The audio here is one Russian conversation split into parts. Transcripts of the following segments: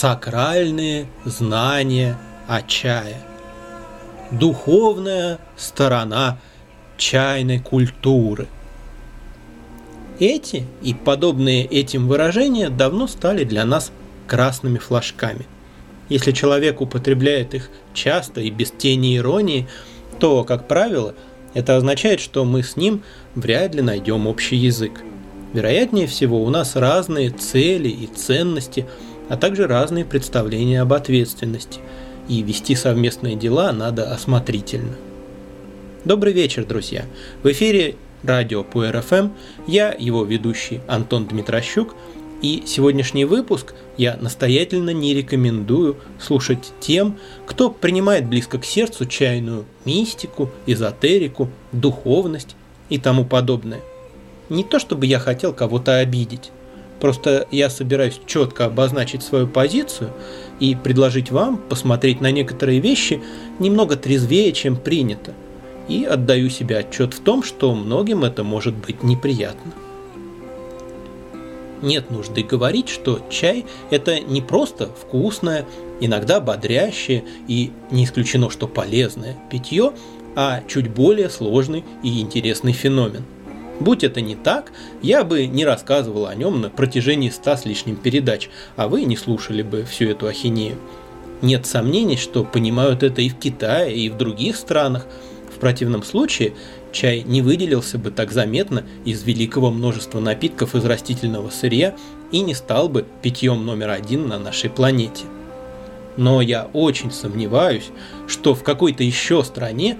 Сакральные знания о чае. Духовная сторона чайной культуры. Эти и подобные этим выражения давно стали для нас красными флажками. Если человек употребляет их часто и без тени иронии, то, как правило, это означает, что мы с ним вряд ли найдем общий язык. Вероятнее всего, у нас разные цели и ценности, а также разные представления об ответственности, и вести совместные дела надо осмотрительно. Добрый вечер, друзья! В эфире радио ПУРФМ, я его ведущий Антон Дмитрощук, и сегодняшний выпуск я настоятельно не рекомендую слушать тем, кто принимает близко к сердцу чайную мистику, эзотерику, духовность и тому подобное. Не то чтобы я хотел кого-то обидеть, просто я собираюсь четко обозначить свою позицию и предложить вам посмотреть на некоторые вещи немного трезвее, чем принято – и отдаю себе отчет в том, что многим это может быть неприятно. Нет нужды говорить, что чай – это не просто вкусное, иногда бодрящее и не исключено, что полезное питье, а чуть более сложный и интересный феномен. Будь это не так, я бы не рассказывал о нем на протяжении ста с лишним передач, а вы не слушали бы всю эту ахинею. Нет сомнений, что понимают это и в Китае, и в других странах – в противном случае чай не выделился бы так заметно из великого множества напитков из растительного сырья и не стал бы питьем номер один на нашей планете. Но я очень сомневаюсь, что в какой-то еще стране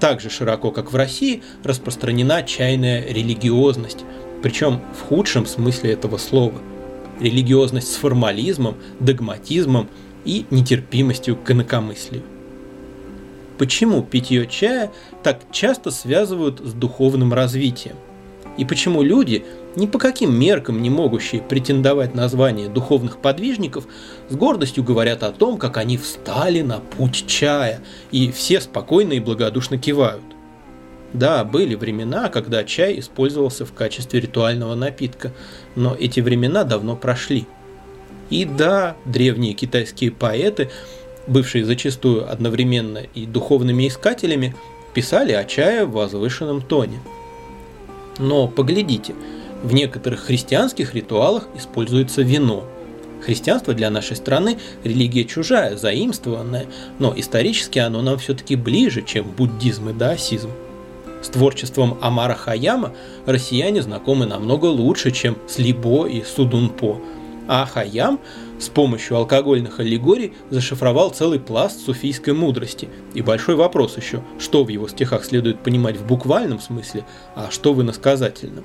так же широко, как в России, распространена чайная религиозность, причем в худшем смысле этого слова. Религиозность с формализмом, догматизмом и нетерпимостью к инакомыслию почему питье чая так часто связывают с духовным развитием. И почему люди, ни по каким меркам не могущие претендовать на звание духовных подвижников, с гордостью говорят о том, как они встали на путь чая, и все спокойно и благодушно кивают. Да, были времена, когда чай использовался в качестве ритуального напитка, но эти времена давно прошли. И да, древние китайские поэты бывшие зачастую одновременно и духовными искателями, писали о чае в возвышенном тоне. Но поглядите, в некоторых христианских ритуалах используется вино. Христианство для нашей страны – религия чужая, заимствованная, но исторически оно нам все-таки ближе, чем буддизм и даосизм. С творчеством Амара Хаяма россияне знакомы намного лучше, чем с Либо и Судунпо, а Хаям с помощью алкогольных аллегорий зашифровал целый пласт суфийской мудрости. И большой вопрос еще, что в его стихах следует понимать в буквальном смысле, а что в иносказательном.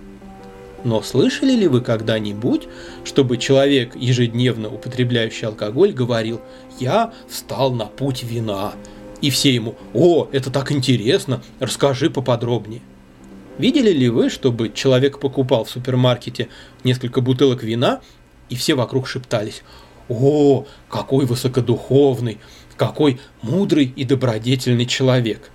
Но слышали ли вы когда-нибудь, чтобы человек, ежедневно употребляющий алкоголь, говорил «Я встал на путь вина», и все ему «О, это так интересно, расскажи поподробнее». Видели ли вы, чтобы человек покупал в супермаркете несколько бутылок вина, и все вокруг шептались о, какой высокодуховный, какой мудрый и добродетельный человек.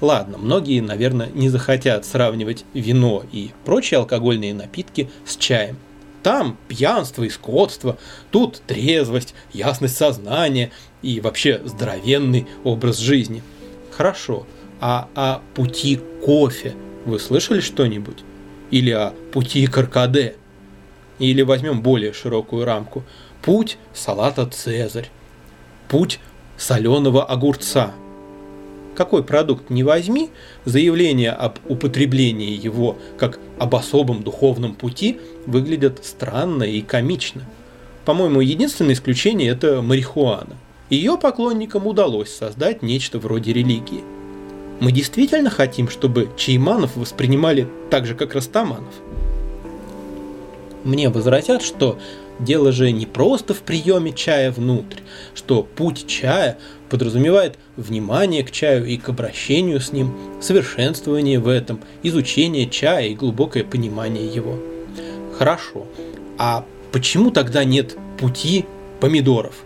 Ладно, многие, наверное, не захотят сравнивать вино и прочие алкогольные напитки с чаем. Там пьянство и скотство, тут трезвость, ясность сознания и вообще здоровенный образ жизни. Хорошо, а о пути кофе вы слышали что-нибудь? Или о пути каркаде? Или возьмем более широкую рамку – Путь салата «Цезарь». Путь соленого огурца. Какой продукт не возьми, заявление об употреблении его как об особом духовном пути выглядят странно и комично. По-моему, единственное исключение – это марихуана. Ее поклонникам удалось создать нечто вроде религии. Мы действительно хотим, чтобы чайманов воспринимали так же, как растаманов? Мне возразят, что Дело же не просто в приеме чая внутрь, что путь чая подразумевает внимание к чаю и к обращению с ним, совершенствование в этом, изучение чая и глубокое понимание его. Хорошо, а почему тогда нет пути помидоров?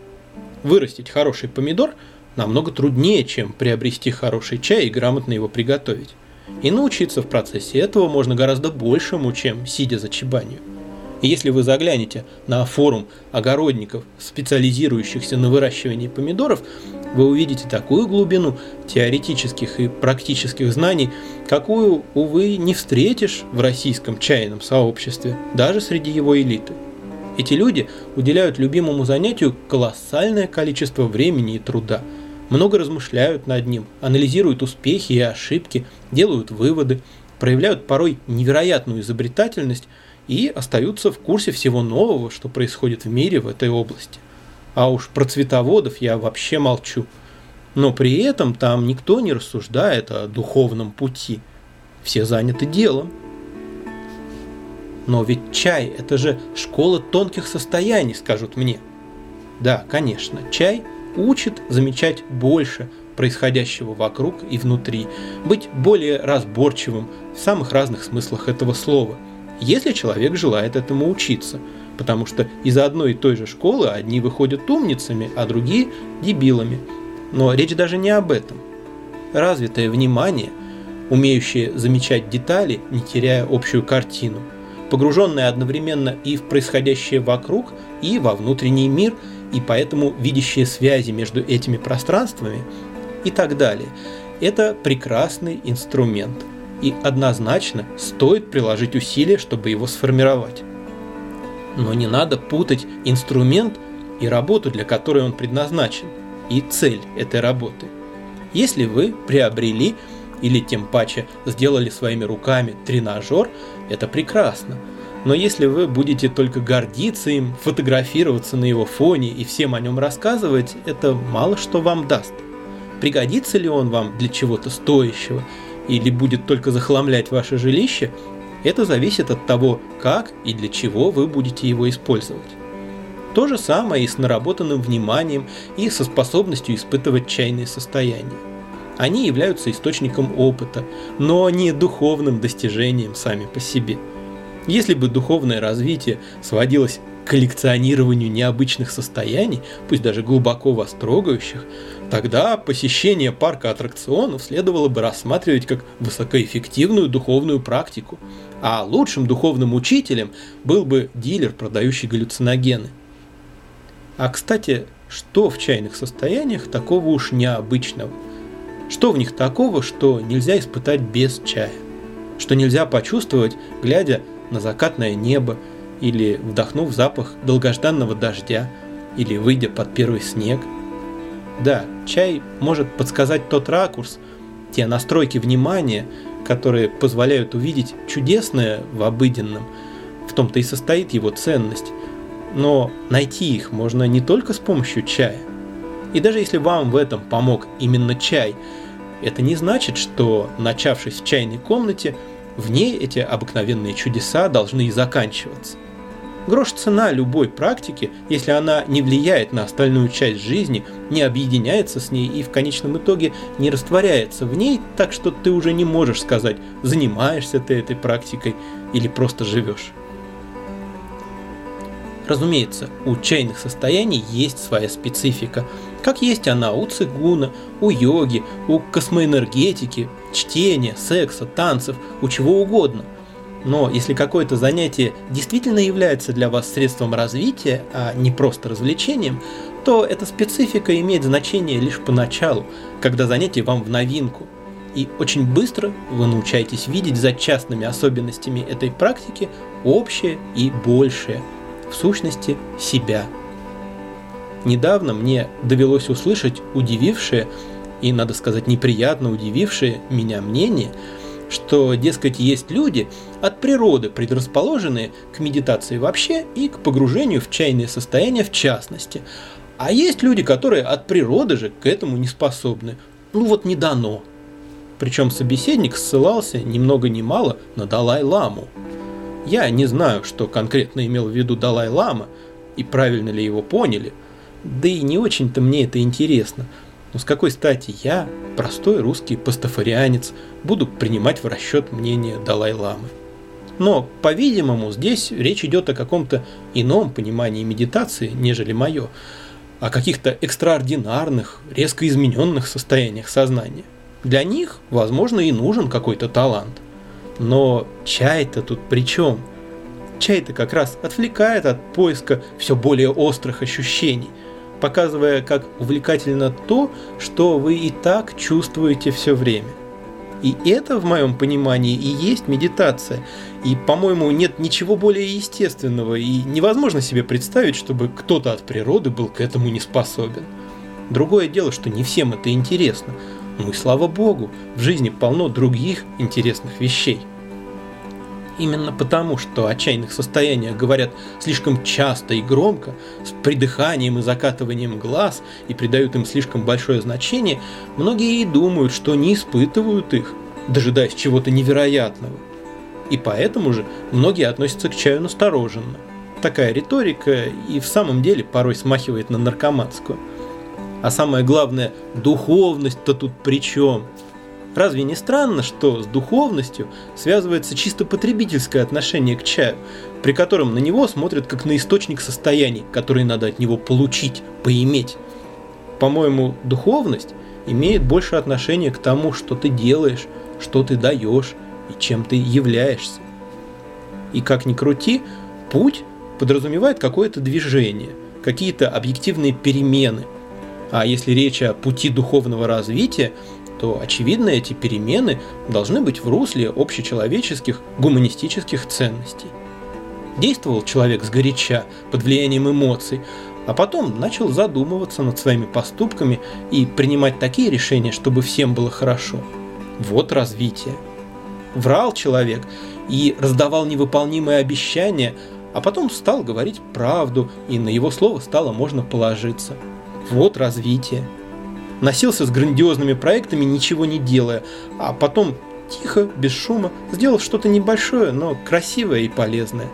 Вырастить хороший помидор намного труднее, чем приобрести хороший чай и грамотно его приготовить. И научиться в процессе этого можно гораздо большему, чем сидя за чебанью. И если вы заглянете на форум огородников, специализирующихся на выращивании помидоров, вы увидите такую глубину теоретических и практических знаний, какую, увы, не встретишь в российском чайном сообществе, даже среди его элиты. Эти люди уделяют любимому занятию колоссальное количество времени и труда, много размышляют над ним, анализируют успехи и ошибки, делают выводы, проявляют порой невероятную изобретательность и остаются в курсе всего нового, что происходит в мире в этой области. А уж про цветоводов я вообще молчу. Но при этом там никто не рассуждает о духовном пути. Все заняты делом. Но ведь чай – это же школа тонких состояний, скажут мне. Да, конечно, чай учит замечать больше происходящего вокруг и внутри, быть более разборчивым в самых разных смыслах этого слова, если человек желает этому учиться – потому что из одной и той же школы одни выходят умницами, а другие – дебилами. Но речь даже не об этом. Развитое внимание, умеющее замечать детали, не теряя общую картину, погруженное одновременно и в происходящее вокруг, и во внутренний мир, и поэтому видящее связи между этими пространствами и так далее. Это прекрасный инструмент, и однозначно стоит приложить усилия, чтобы его сформировать. Но не надо путать инструмент и работу, для которой он предназначен, и цель этой работы. Если вы приобрели или тем паче сделали своими руками тренажер, это прекрасно. Но если вы будете только гордиться им, фотографироваться на его фоне и всем о нем рассказывать, это мало что вам даст. Пригодится ли он вам для чего-то стоящего или будет только захламлять ваше жилище, это зависит от того, как и для чего вы будете его использовать. То же самое и с наработанным вниманием и со способностью испытывать чайные состояния. Они являются источником опыта, но не духовным достижением сами по себе. Если бы духовное развитие сводилось к коллекционированию необычных состояний, пусть даже глубоко вас трогающих, Тогда посещение парка аттракционов следовало бы рассматривать как высокоэффективную духовную практику, а лучшим духовным учителем был бы дилер, продающий галлюциногены. А кстати, что в чайных состояниях такого уж необычного? Что в них такого, что нельзя испытать без чая? Что нельзя почувствовать, глядя на закатное небо, или вдохнув запах долгожданного дождя, или выйдя под первый снег – да, чай может подсказать тот ракурс, те настройки внимания, которые позволяют увидеть чудесное в обыденном. В том-то и состоит его ценность. Но найти их можно не только с помощью чая. И даже если вам в этом помог именно чай, это не значит, что, начавшись в чайной комнате, в ней эти обыкновенные чудеса должны и заканчиваться. Грош цена любой практики, если она не влияет на остальную часть жизни, не объединяется с ней и в конечном итоге не растворяется в ней, так что ты уже не можешь сказать, занимаешься ты этой практикой или просто живешь. Разумеется, у чайных состояний есть своя специфика, как есть она у цигуна, у йоги, у космоэнергетики, чтения, секса, танцев, у чего угодно – но если какое-то занятие действительно является для вас средством развития, а не просто развлечением, то эта специфика имеет значение лишь поначалу, когда занятие вам в новинку. И очень быстро вы научаетесь видеть за частными особенностями этой практики общее и большее, в сущности себя. Недавно мне довелось услышать удивившее и, надо сказать, неприятно удивившее меня мнение – что, дескать, есть люди от природы предрасположенные к медитации вообще и к погружению в чайные состояния в частности. А есть люди, которые от природы же к этому не способны. Ну вот не дано. Причем собеседник ссылался ни много ни мало на Далай-ламу. Я не знаю, что конкретно имел в виду Далай-лама и правильно ли его поняли, да и не очень-то мне это интересно – но с какой стати я, простой русский пастафарианец, буду принимать в расчет мнение Далай-ламы? Но, по-видимому, здесь речь идет о каком-то ином понимании медитации, нежели мое, о каких-то экстраординарных, резко измененных состояниях сознания. Для них, возможно, и нужен какой-то талант. Но чай-то тут при чем? Чай-то как раз отвлекает от поиска все более острых ощущений, показывая, как увлекательно то, что вы и так чувствуете все время. И это, в моем понимании, и есть медитация. И, по-моему, нет ничего более естественного, и невозможно себе представить, чтобы кто-то от природы был к этому не способен. Другое дело, что не всем это интересно. Ну и слава богу, в жизни полно других интересных вещей. Именно потому, что о чайных состояниях говорят слишком часто и громко, с придыханием и закатыванием глаз, и придают им слишком большое значение, многие и думают, что не испытывают их, дожидаясь чего-то невероятного. И поэтому же многие относятся к чаю настороженно. Такая риторика и в самом деле порой смахивает на наркоманскую. А самое главное, духовность-то тут при чем? Разве не странно, что с духовностью связывается чисто потребительское отношение к чаю, при котором на него смотрят как на источник состояний, которые надо от него получить, поиметь? По-моему, духовность имеет больше отношения к тому, что ты делаешь, что ты даешь и чем ты являешься. И как ни крути, путь подразумевает какое-то движение, какие-то объективные перемены. А если речь о пути духовного развития, то, очевидно, эти перемены должны быть в русле общечеловеческих гуманистических ценностей. Действовал человек сгоряча, под влиянием эмоций, а потом начал задумываться над своими поступками и принимать такие решения, чтобы всем было хорошо. Вот развитие. Врал человек и раздавал невыполнимые обещания, а потом стал говорить правду, и на его слово стало можно положиться. Вот развитие носился с грандиозными проектами, ничего не делая, а потом тихо, без шума, сделал что-то небольшое, но красивое и полезное.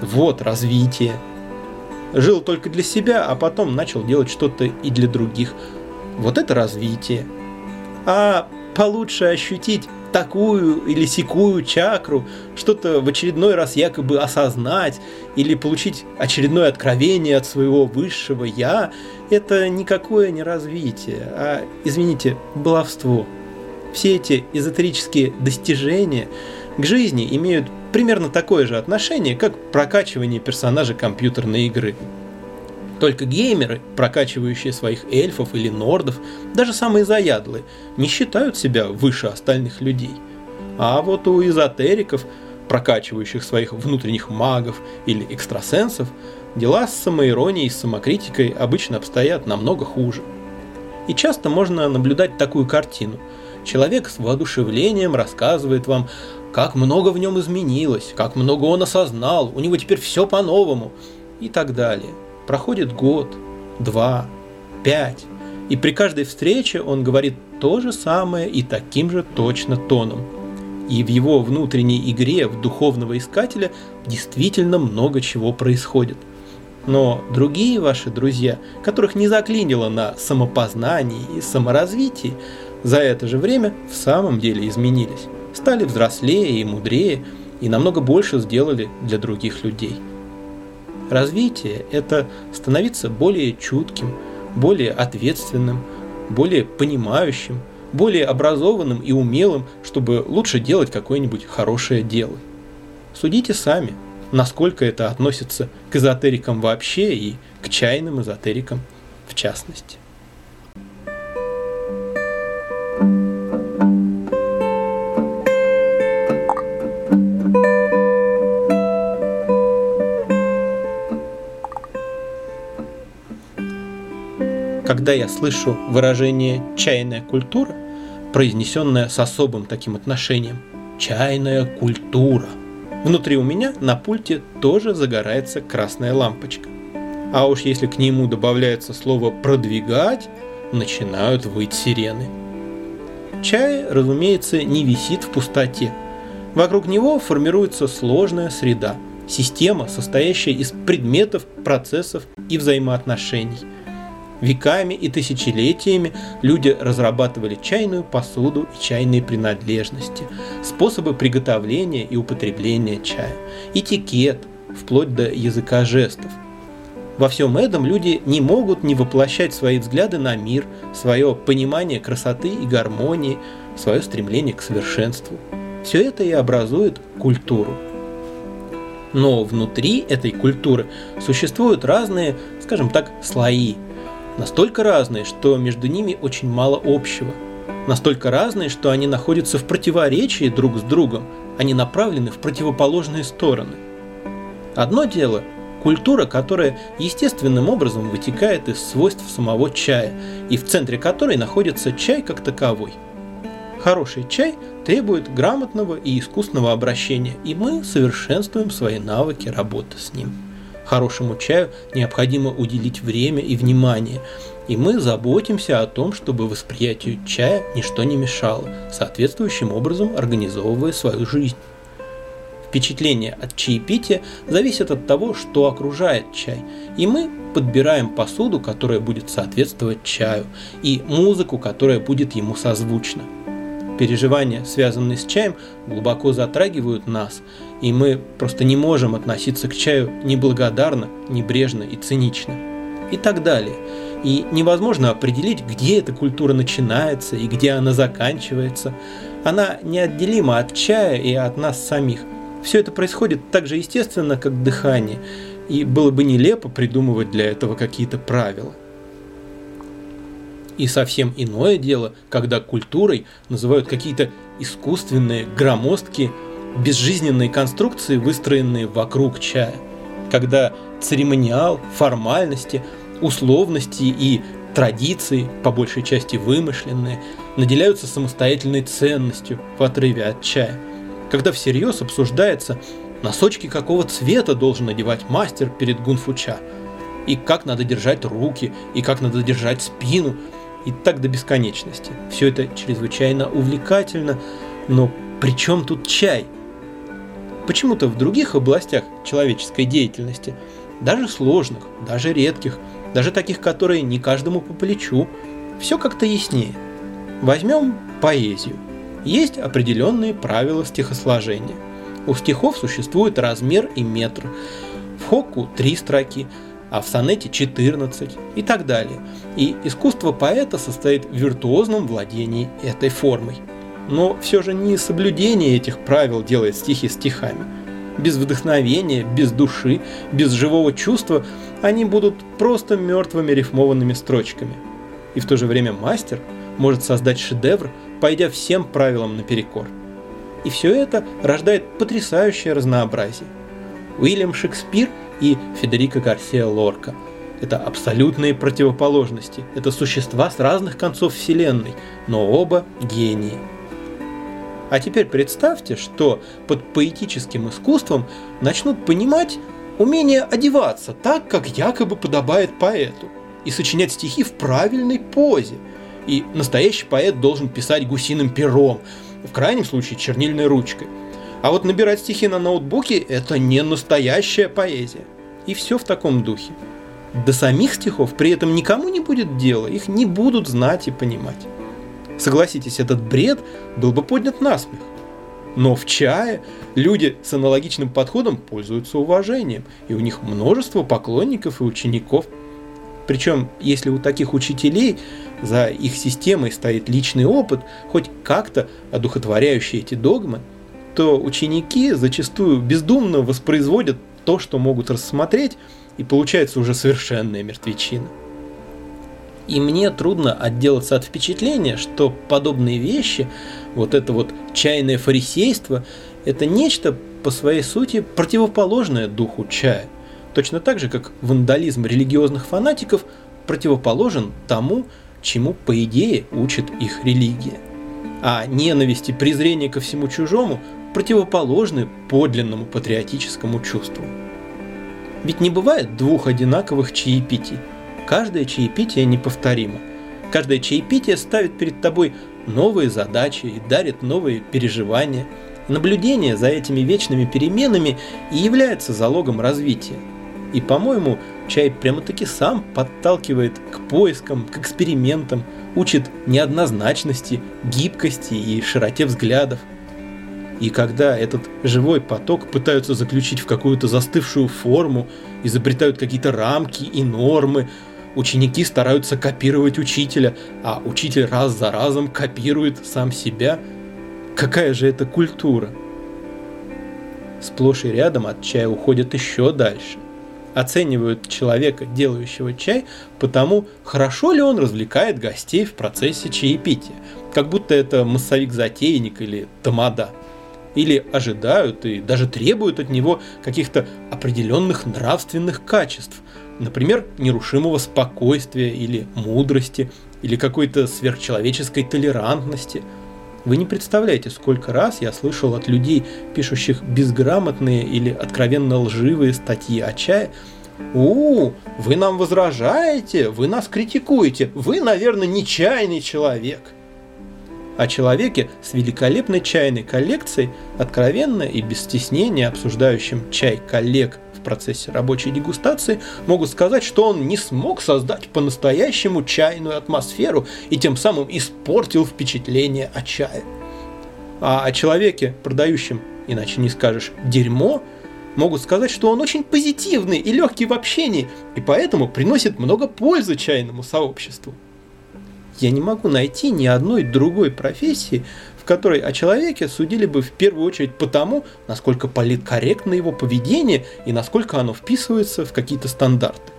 Вот развитие. Жил только для себя, а потом начал делать что-то и для других. Вот это развитие. А получше ощутить такую или секую чакру, что-то в очередной раз якобы осознать или получить очередное откровение от своего высшего «я», это никакое не развитие, а, извините, баловство. Все эти эзотерические достижения к жизни имеют примерно такое же отношение, как прокачивание персонажа компьютерной игры. Только геймеры, прокачивающие своих эльфов или нордов, даже самые заядлые, не считают себя выше остальных людей. А вот у эзотериков, прокачивающих своих внутренних магов или экстрасенсов, дела с самоиронией и самокритикой обычно обстоят намного хуже. И часто можно наблюдать такую картину. Человек с воодушевлением рассказывает вам, как много в нем изменилось, как много он осознал, у него теперь все по-новому и так далее. Проходит год, два, пять, и при каждой встрече он говорит то же самое и таким же точно тоном. И в его внутренней игре в духовного искателя действительно много чего происходит. Но другие ваши друзья, которых не заклинило на самопознании и саморазвитии, за это же время в самом деле изменились, стали взрослее и мудрее и намного больше сделали для других людей. Развитие – это становиться более чутким, более ответственным, более понимающим, более образованным и умелым, чтобы лучше делать какое-нибудь хорошее дело. Судите сами, насколько это относится к эзотерикам вообще и к чайным эзотерикам в частности. когда я слышу выражение «чайная культура», произнесенное с особым таким отношением «чайная культура», внутри у меня на пульте тоже загорается красная лампочка. А уж если к нему добавляется слово «продвигать», начинают выть сирены. Чай, разумеется, не висит в пустоте. Вокруг него формируется сложная среда, система, состоящая из предметов, процессов и взаимоотношений – Веками и тысячелетиями люди разрабатывали чайную посуду и чайные принадлежности, способы приготовления и употребления чая, этикет, вплоть до языка жестов. Во всем этом люди не могут не воплощать свои взгляды на мир, свое понимание красоты и гармонии, свое стремление к совершенству. Все это и образует культуру. Но внутри этой культуры существуют разные, скажем так, слои. Настолько разные, что между ними очень мало общего. Настолько разные, что они находятся в противоречии друг с другом. Они направлены в противоположные стороны. Одно дело – культура, которая естественным образом вытекает из свойств самого чая, и в центре которой находится чай как таковой – Хороший чай требует грамотного и искусного обращения, и мы совершенствуем свои навыки работы с ним. Хорошему чаю необходимо уделить время и внимание, и мы заботимся о том, чтобы восприятию чая ничто не мешало, соответствующим образом организовывая свою жизнь. Впечатление от чаепития зависит от того, что окружает чай, и мы подбираем посуду, которая будет соответствовать чаю, и музыку, которая будет ему созвучна – переживания, связанные с чаем, глубоко затрагивают нас, и мы просто не можем относиться к чаю неблагодарно, небрежно и цинично. И так далее. И невозможно определить, где эта культура начинается и где она заканчивается. Она неотделима от чая и от нас самих. Все это происходит так же естественно, как дыхание, и было бы нелепо придумывать для этого какие-то правила. И совсем иное дело, когда культурой называют какие-то искусственные, громоздкие, безжизненные конструкции, выстроенные вокруг чая. Когда церемониал, формальности, условности и традиции, по большей части вымышленные, наделяются самостоятельной ценностью в отрыве от чая. Когда всерьез обсуждается, носочки какого цвета должен надевать мастер перед гунфуча, и как надо держать руки, и как надо держать спину – и так до бесконечности. Все это чрезвычайно увлекательно, но при чем тут чай? Почему-то в других областях человеческой деятельности, даже сложных, даже редких, даже таких, которые не каждому по плечу, все как-то яснее. Возьмем поэзию. Есть определенные правила стихосложения. У стихов существует размер и метр. В хоку три строки – а в сонете 14 и так далее. И искусство поэта состоит в виртуозном владении этой формой. Но все же не соблюдение этих правил делает стихи стихами. Без вдохновения, без души, без живого чувства они будут просто мертвыми рифмованными строчками. И в то же время мастер может создать шедевр, пойдя всем правилам наперекор. И все это рождает потрясающее разнообразие. Уильям Шекспир – и Федерико Гарсия Лорка. Это абсолютные противоположности, это существа с разных концов Вселенной, но оба гении. А теперь представьте, что под поэтическим искусством начнут понимать умение одеваться так, как якобы подобает поэту, и сочинять стихи в правильной позе. И настоящий поэт должен писать гусиным пером, в крайнем случае чернильной ручкой. А вот набирать стихи на ноутбуке – это не настоящая поэзия. И все в таком духе. До самих стихов при этом никому не будет дела, их не будут знать и понимать. Согласитесь, этот бред был бы поднят на смех. Но в чае люди с аналогичным подходом пользуются уважением, и у них множество поклонников и учеников. Причем, если у таких учителей за их системой стоит личный опыт, хоть как-то одухотворяющий эти догмы, то ученики зачастую бездумно воспроизводят то, что могут рассмотреть, и получается уже совершенная мертвечина. И мне трудно отделаться от впечатления, что подобные вещи, вот это вот чайное фарисейство, это нечто по своей сути противоположное духу чая. Точно так же, как вандализм религиозных фанатиков противоположен тому, чему, по идее, учит их религия. А ненависть и презрение ко всему чужому противоположны подлинному патриотическому чувству. Ведь не бывает двух одинаковых чаепитий. Каждое чаепитие неповторимо. Каждое чаепитие ставит перед тобой новые задачи и дарит новые переживания. Наблюдение за этими вечными переменами и является залогом развития. И, по-моему, чай прямо-таки сам подталкивает к поискам, к экспериментам, учит неоднозначности, гибкости и широте взглядов – и когда этот живой поток пытаются заключить в какую-то застывшую форму, изобретают какие-то рамки и нормы, ученики стараются копировать учителя, а учитель раз за разом копирует сам себя. Какая же это культура? сплошь и рядом от чая уходят еще дальше. Оценивают человека, делающего чай, потому хорошо ли он развлекает гостей в процессе чаепития, как будто это массовик-затейник или тамада. Или ожидают и даже требуют от него каких-то определенных нравственных качеств, например, нерушимого спокойствия или мудрости, или какой-то сверхчеловеческой толерантности – вы не представляете, сколько раз я слышал от людей, пишущих безграмотные или откровенно лживые статьи о чае, «У, вы нам возражаете, вы нас критикуете, вы, наверное, нечаянный человек». О человеке с великолепной чайной коллекцией, откровенно и без стеснения обсуждающим чай коллег в процессе рабочей дегустации могут сказать, что он не смог создать по-настоящему чайную атмосферу и тем самым испортил впечатление о чае. А о человеке, продающем, иначе не скажешь, дерьмо, могут сказать, что он очень позитивный и легкий в общении, и поэтому приносит много пользы чайному сообществу. Я не могу найти ни одной другой профессии, которой о человеке судили бы в первую очередь потому, насколько политкорректно его поведение и насколько оно вписывается в какие-то стандарты.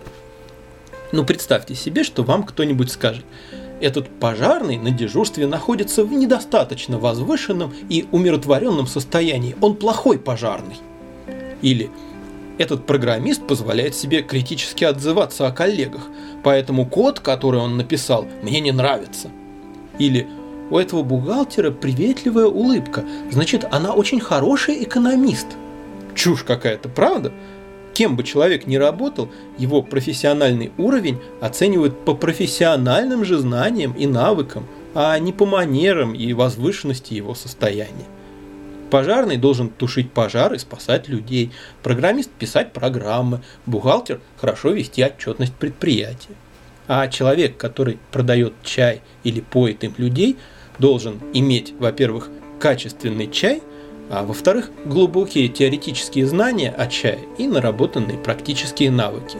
Ну представьте себе, что вам кто-нибудь скажет, этот пожарный на дежурстве находится в недостаточно возвышенном и умиротворенном состоянии, он плохой пожарный. Или этот программист позволяет себе критически отзываться о коллегах, поэтому код, который он написал, мне не нравится. Или у этого бухгалтера приветливая улыбка. Значит, она очень хороший экономист. Чушь какая-то, правда? Кем бы человек ни работал, его профессиональный уровень оценивают по профессиональным же знаниям и навыкам, а не по манерам и возвышенности его состояния. Пожарный должен тушить пожар и спасать людей, программист писать программы, бухгалтер хорошо вести отчетность предприятия. А человек, который продает чай или поет им людей – должен иметь, во-первых, качественный чай, а во-вторых, глубокие теоретические знания о чае и наработанные практические навыки.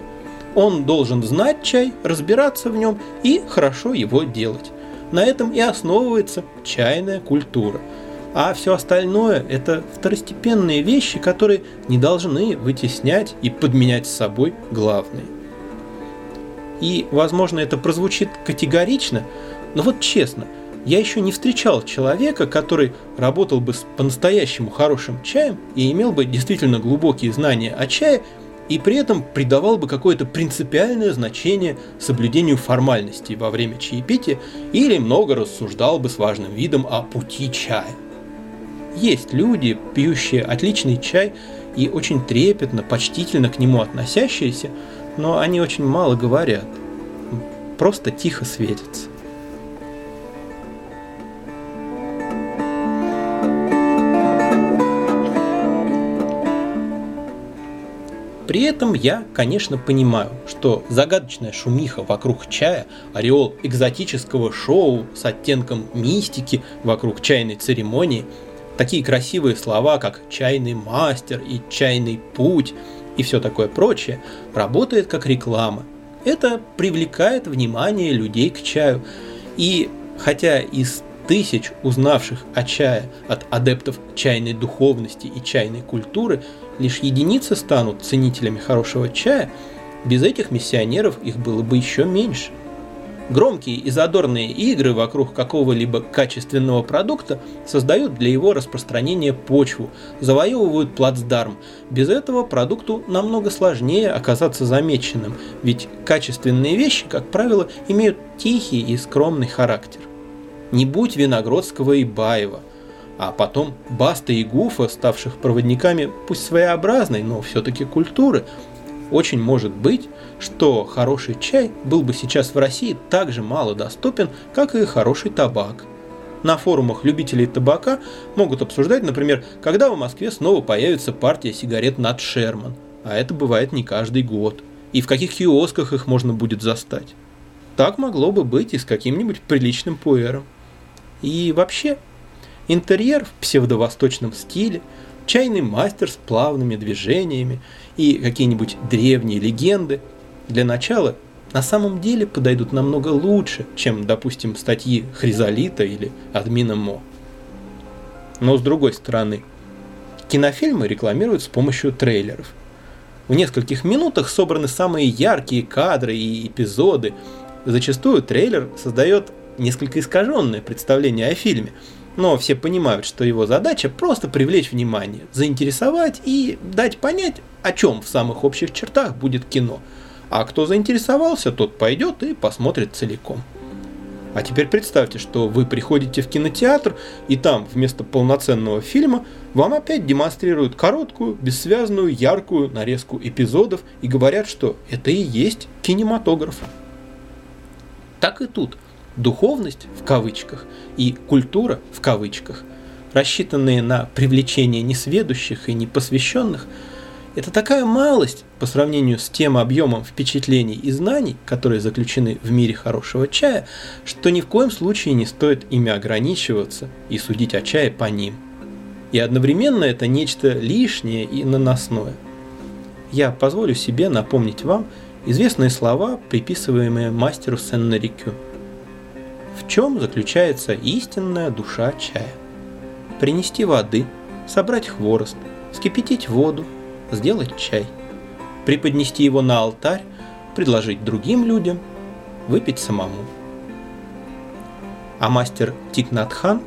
Он должен знать чай, разбираться в нем и хорошо его делать. На этом и основывается чайная культура. А все остальное – это второстепенные вещи, которые не должны вытеснять и подменять с собой главные. И, возможно, это прозвучит категорично, но вот честно – я еще не встречал человека, который работал бы с по-настоящему хорошим чаем и имел бы действительно глубокие знания о чае, и при этом придавал бы какое-то принципиальное значение соблюдению формальностей во время чаепития или много рассуждал бы с важным видом о пути чая. Есть люди, пьющие отличный чай и очень трепетно, почтительно к нему относящиеся, но они очень мало говорят, просто тихо светятся. При этом я, конечно, понимаю, что загадочная шумиха вокруг чая, ореол экзотического шоу с оттенком мистики вокруг чайной церемонии, такие красивые слова, как «чайный мастер» и «чайный путь» и все такое прочее, работает как реклама. Это привлекает внимание людей к чаю. И хотя из тысяч узнавших о чае от адептов чайной духовности и чайной культуры лишь единицы станут ценителями хорошего чая, без этих миссионеров их было бы еще меньше. Громкие и задорные игры вокруг какого-либо качественного продукта создают для его распространения почву, завоевывают плацдарм. Без этого продукту намного сложнее оказаться замеченным, ведь качественные вещи, как правило, имеют тихий и скромный характер. Не будь Виногродского и Баева, а потом Баста и Гуфа, ставших проводниками пусть своеобразной, но все-таки культуры, очень может быть, что хороший чай был бы сейчас в России так же мало доступен, как и хороший табак. На форумах любителей табака могут обсуждать, например, когда в Москве снова появится партия сигарет над Шерман, а это бывает не каждый год, и в каких киосках их можно будет застать. Так могло бы быть и с каким-нибудь приличным пуэром. И вообще, интерьер в псевдовосточном стиле, чайный мастер с плавными движениями и какие-нибудь древние легенды для начала на самом деле подойдут намного лучше, чем, допустим, статьи Хризолита или Админа Мо. Но с другой стороны, Кинофильмы рекламируют с помощью трейлеров. В нескольких минутах собраны самые яркие кадры и эпизоды. Зачастую трейлер создает несколько искаженное представление о фильме, но все понимают, что его задача просто привлечь внимание, заинтересовать и дать понять, о чем в самых общих чертах будет кино. А кто заинтересовался, тот пойдет и посмотрит целиком. А теперь представьте, что вы приходите в кинотеатр, и там вместо полноценного фильма вам опять демонстрируют короткую, бессвязную, яркую нарезку эпизодов и говорят, что это и есть кинематограф. Так и тут. Духовность в кавычках и культура в кавычках, рассчитанные на привлечение несведущих и непосвященных – это такая малость по сравнению с тем объемом впечатлений и знаний, которые заключены в мире хорошего чая, что ни в коем случае не стоит ими ограничиваться и судить о чае по ним. И одновременно это нечто лишнее и наносное. Я позволю себе напомнить вам известные слова, приписываемые мастеру Сен-Нарикю. В чем заключается истинная душа чая? Принести воды, собрать хворост, вскипятить воду, сделать чай, преподнести его на алтарь, предложить другим людям, выпить самому. А мастер Тикнатхан,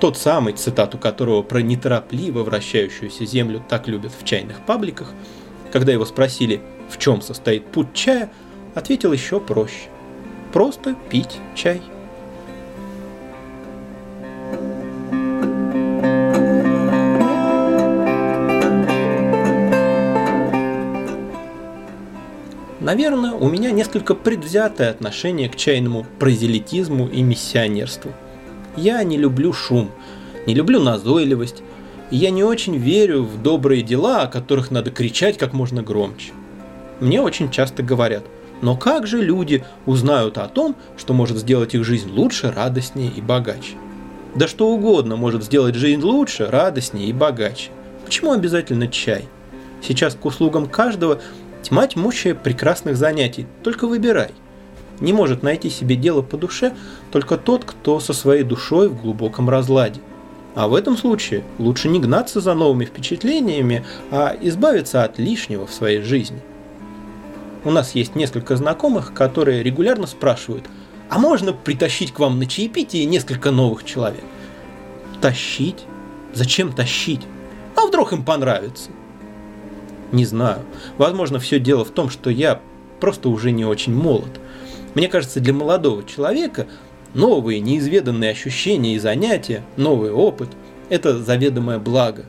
тот самый, цитату которого про неторопливо вращающуюся землю так любят в чайных пабликах, когда его спросили, в чем состоит путь чая, ответил еще проще. Просто пить чай. Наверное, у меня несколько предвзятое отношение к чайному прозелитизму и миссионерству. Я не люблю шум, не люблю назойливость, и я не очень верю в добрые дела, о которых надо кричать как можно громче. Мне очень часто говорят, но как же люди узнают о том, что может сделать их жизнь лучше, радостнее и богаче? Да что угодно может сделать жизнь лучше, радостнее и богаче. Почему обязательно чай? Сейчас к услугам каждого Тьма тьмущая прекрасных занятий, только выбирай. Не может найти себе дело по душе только тот, кто со своей душой в глубоком разладе. А в этом случае лучше не гнаться за новыми впечатлениями, а избавиться от лишнего в своей жизни. У нас есть несколько знакомых, которые регулярно спрашивают, а можно притащить к вам на чаепитие несколько новых человек? Тащить? Зачем тащить? А вдруг им понравится? Не знаю. Возможно, все дело в том, что я просто уже не очень молод. Мне кажется, для молодого человека новые неизведанные ощущения и занятия, новый опыт – это заведомое благо.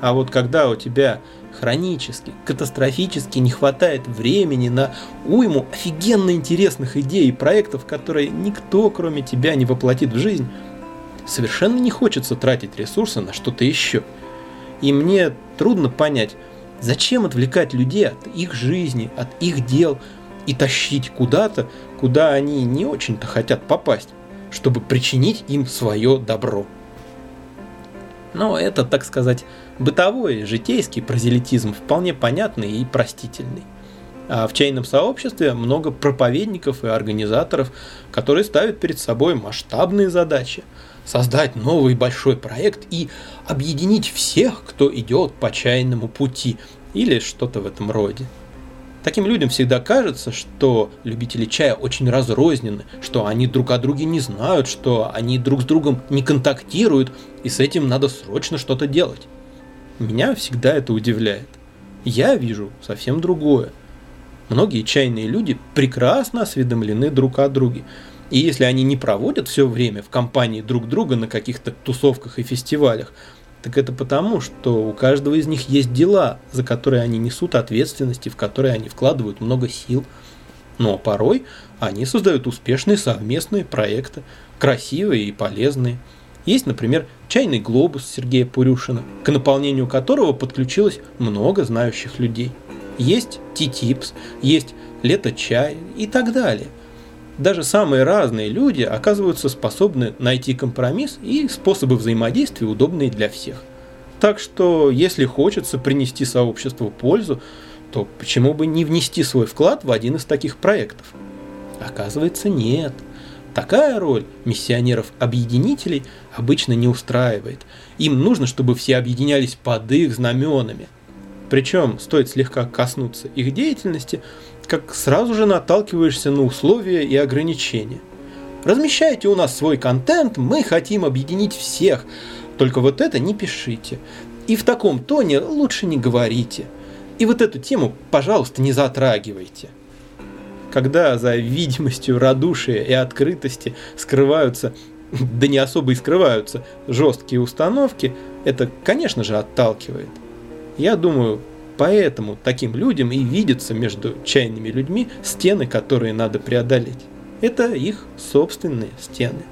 А вот когда у тебя хронически, катастрофически не хватает времени на уйму офигенно интересных идей и проектов, которые никто, кроме тебя, не воплотит в жизнь, совершенно не хочется тратить ресурсы на что-то еще. И мне трудно понять, Зачем отвлекать людей от их жизни, от их дел и тащить куда-то, куда они не очень-то хотят попасть, чтобы причинить им свое добро? Но это, так сказать, бытовой, житейский прозелитизм, вполне понятный и простительный. А в чайном сообществе много проповедников и организаторов, которые ставят перед собой масштабные задачи – создать новый большой проект и объединить всех, кто идет по чайному пути или что-то в этом роде. Таким людям всегда кажется, что любители чая очень разрознены, что они друг о друге не знают, что они друг с другом не контактируют, и с этим надо срочно что-то делать. Меня всегда это удивляет. Я вижу совсем другое. Многие чайные люди прекрасно осведомлены друг о друге. И если они не проводят все время в компании друг друга на каких-то тусовках и фестивалях, так это потому, что у каждого из них есть дела, за которые они несут ответственности, в которые они вкладывают много сил. Но порой они создают успешные совместные проекты, красивые и полезные. Есть, например, чайный глобус Сергея Пурюшина, к наполнению которого подключилось много знающих людей. Есть T-Tips, есть Лето чай и так далее – даже самые разные люди оказываются способны найти компромисс и способы взаимодействия, удобные для всех. Так что, если хочется принести сообществу пользу, то почему бы не внести свой вклад в один из таких проектов? Оказывается, нет. Такая роль миссионеров-объединителей обычно не устраивает. Им нужно, чтобы все объединялись под их знаменами. Причем стоит слегка коснуться их деятельности, как сразу же наталкиваешься на условия и ограничения. Размещайте у нас свой контент, мы хотим объединить всех, только вот это не пишите. И в таком тоне лучше не говорите. И вот эту тему, пожалуйста, не затрагивайте когда за видимостью радушия и открытости скрываются, да не особо и скрываются, жесткие установки, это, конечно же, отталкивает. Я думаю, поэтому таким людям и видятся между чайными людьми стены, которые надо преодолеть. Это их собственные стены.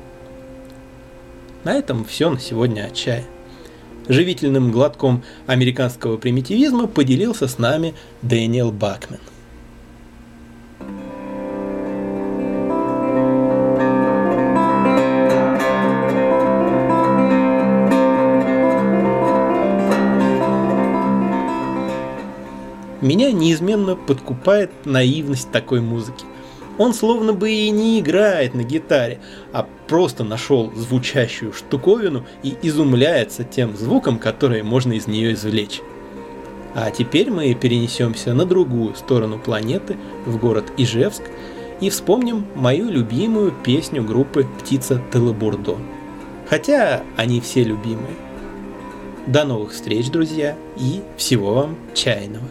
На этом все на сегодня о чае. Живительным глотком американского примитивизма поделился с нами Дэниел Бакмен. Меня неизменно подкупает наивность такой музыки. Он словно бы и не играет на гитаре, а просто нашел звучащую штуковину и изумляется тем звуком, который можно из нее извлечь. А теперь мы перенесемся на другую сторону планеты, в город Ижевск, и вспомним мою любимую песню группы «Птица Телебурдо». Хотя они все любимые. До новых встреч, друзья, и всего вам чайного.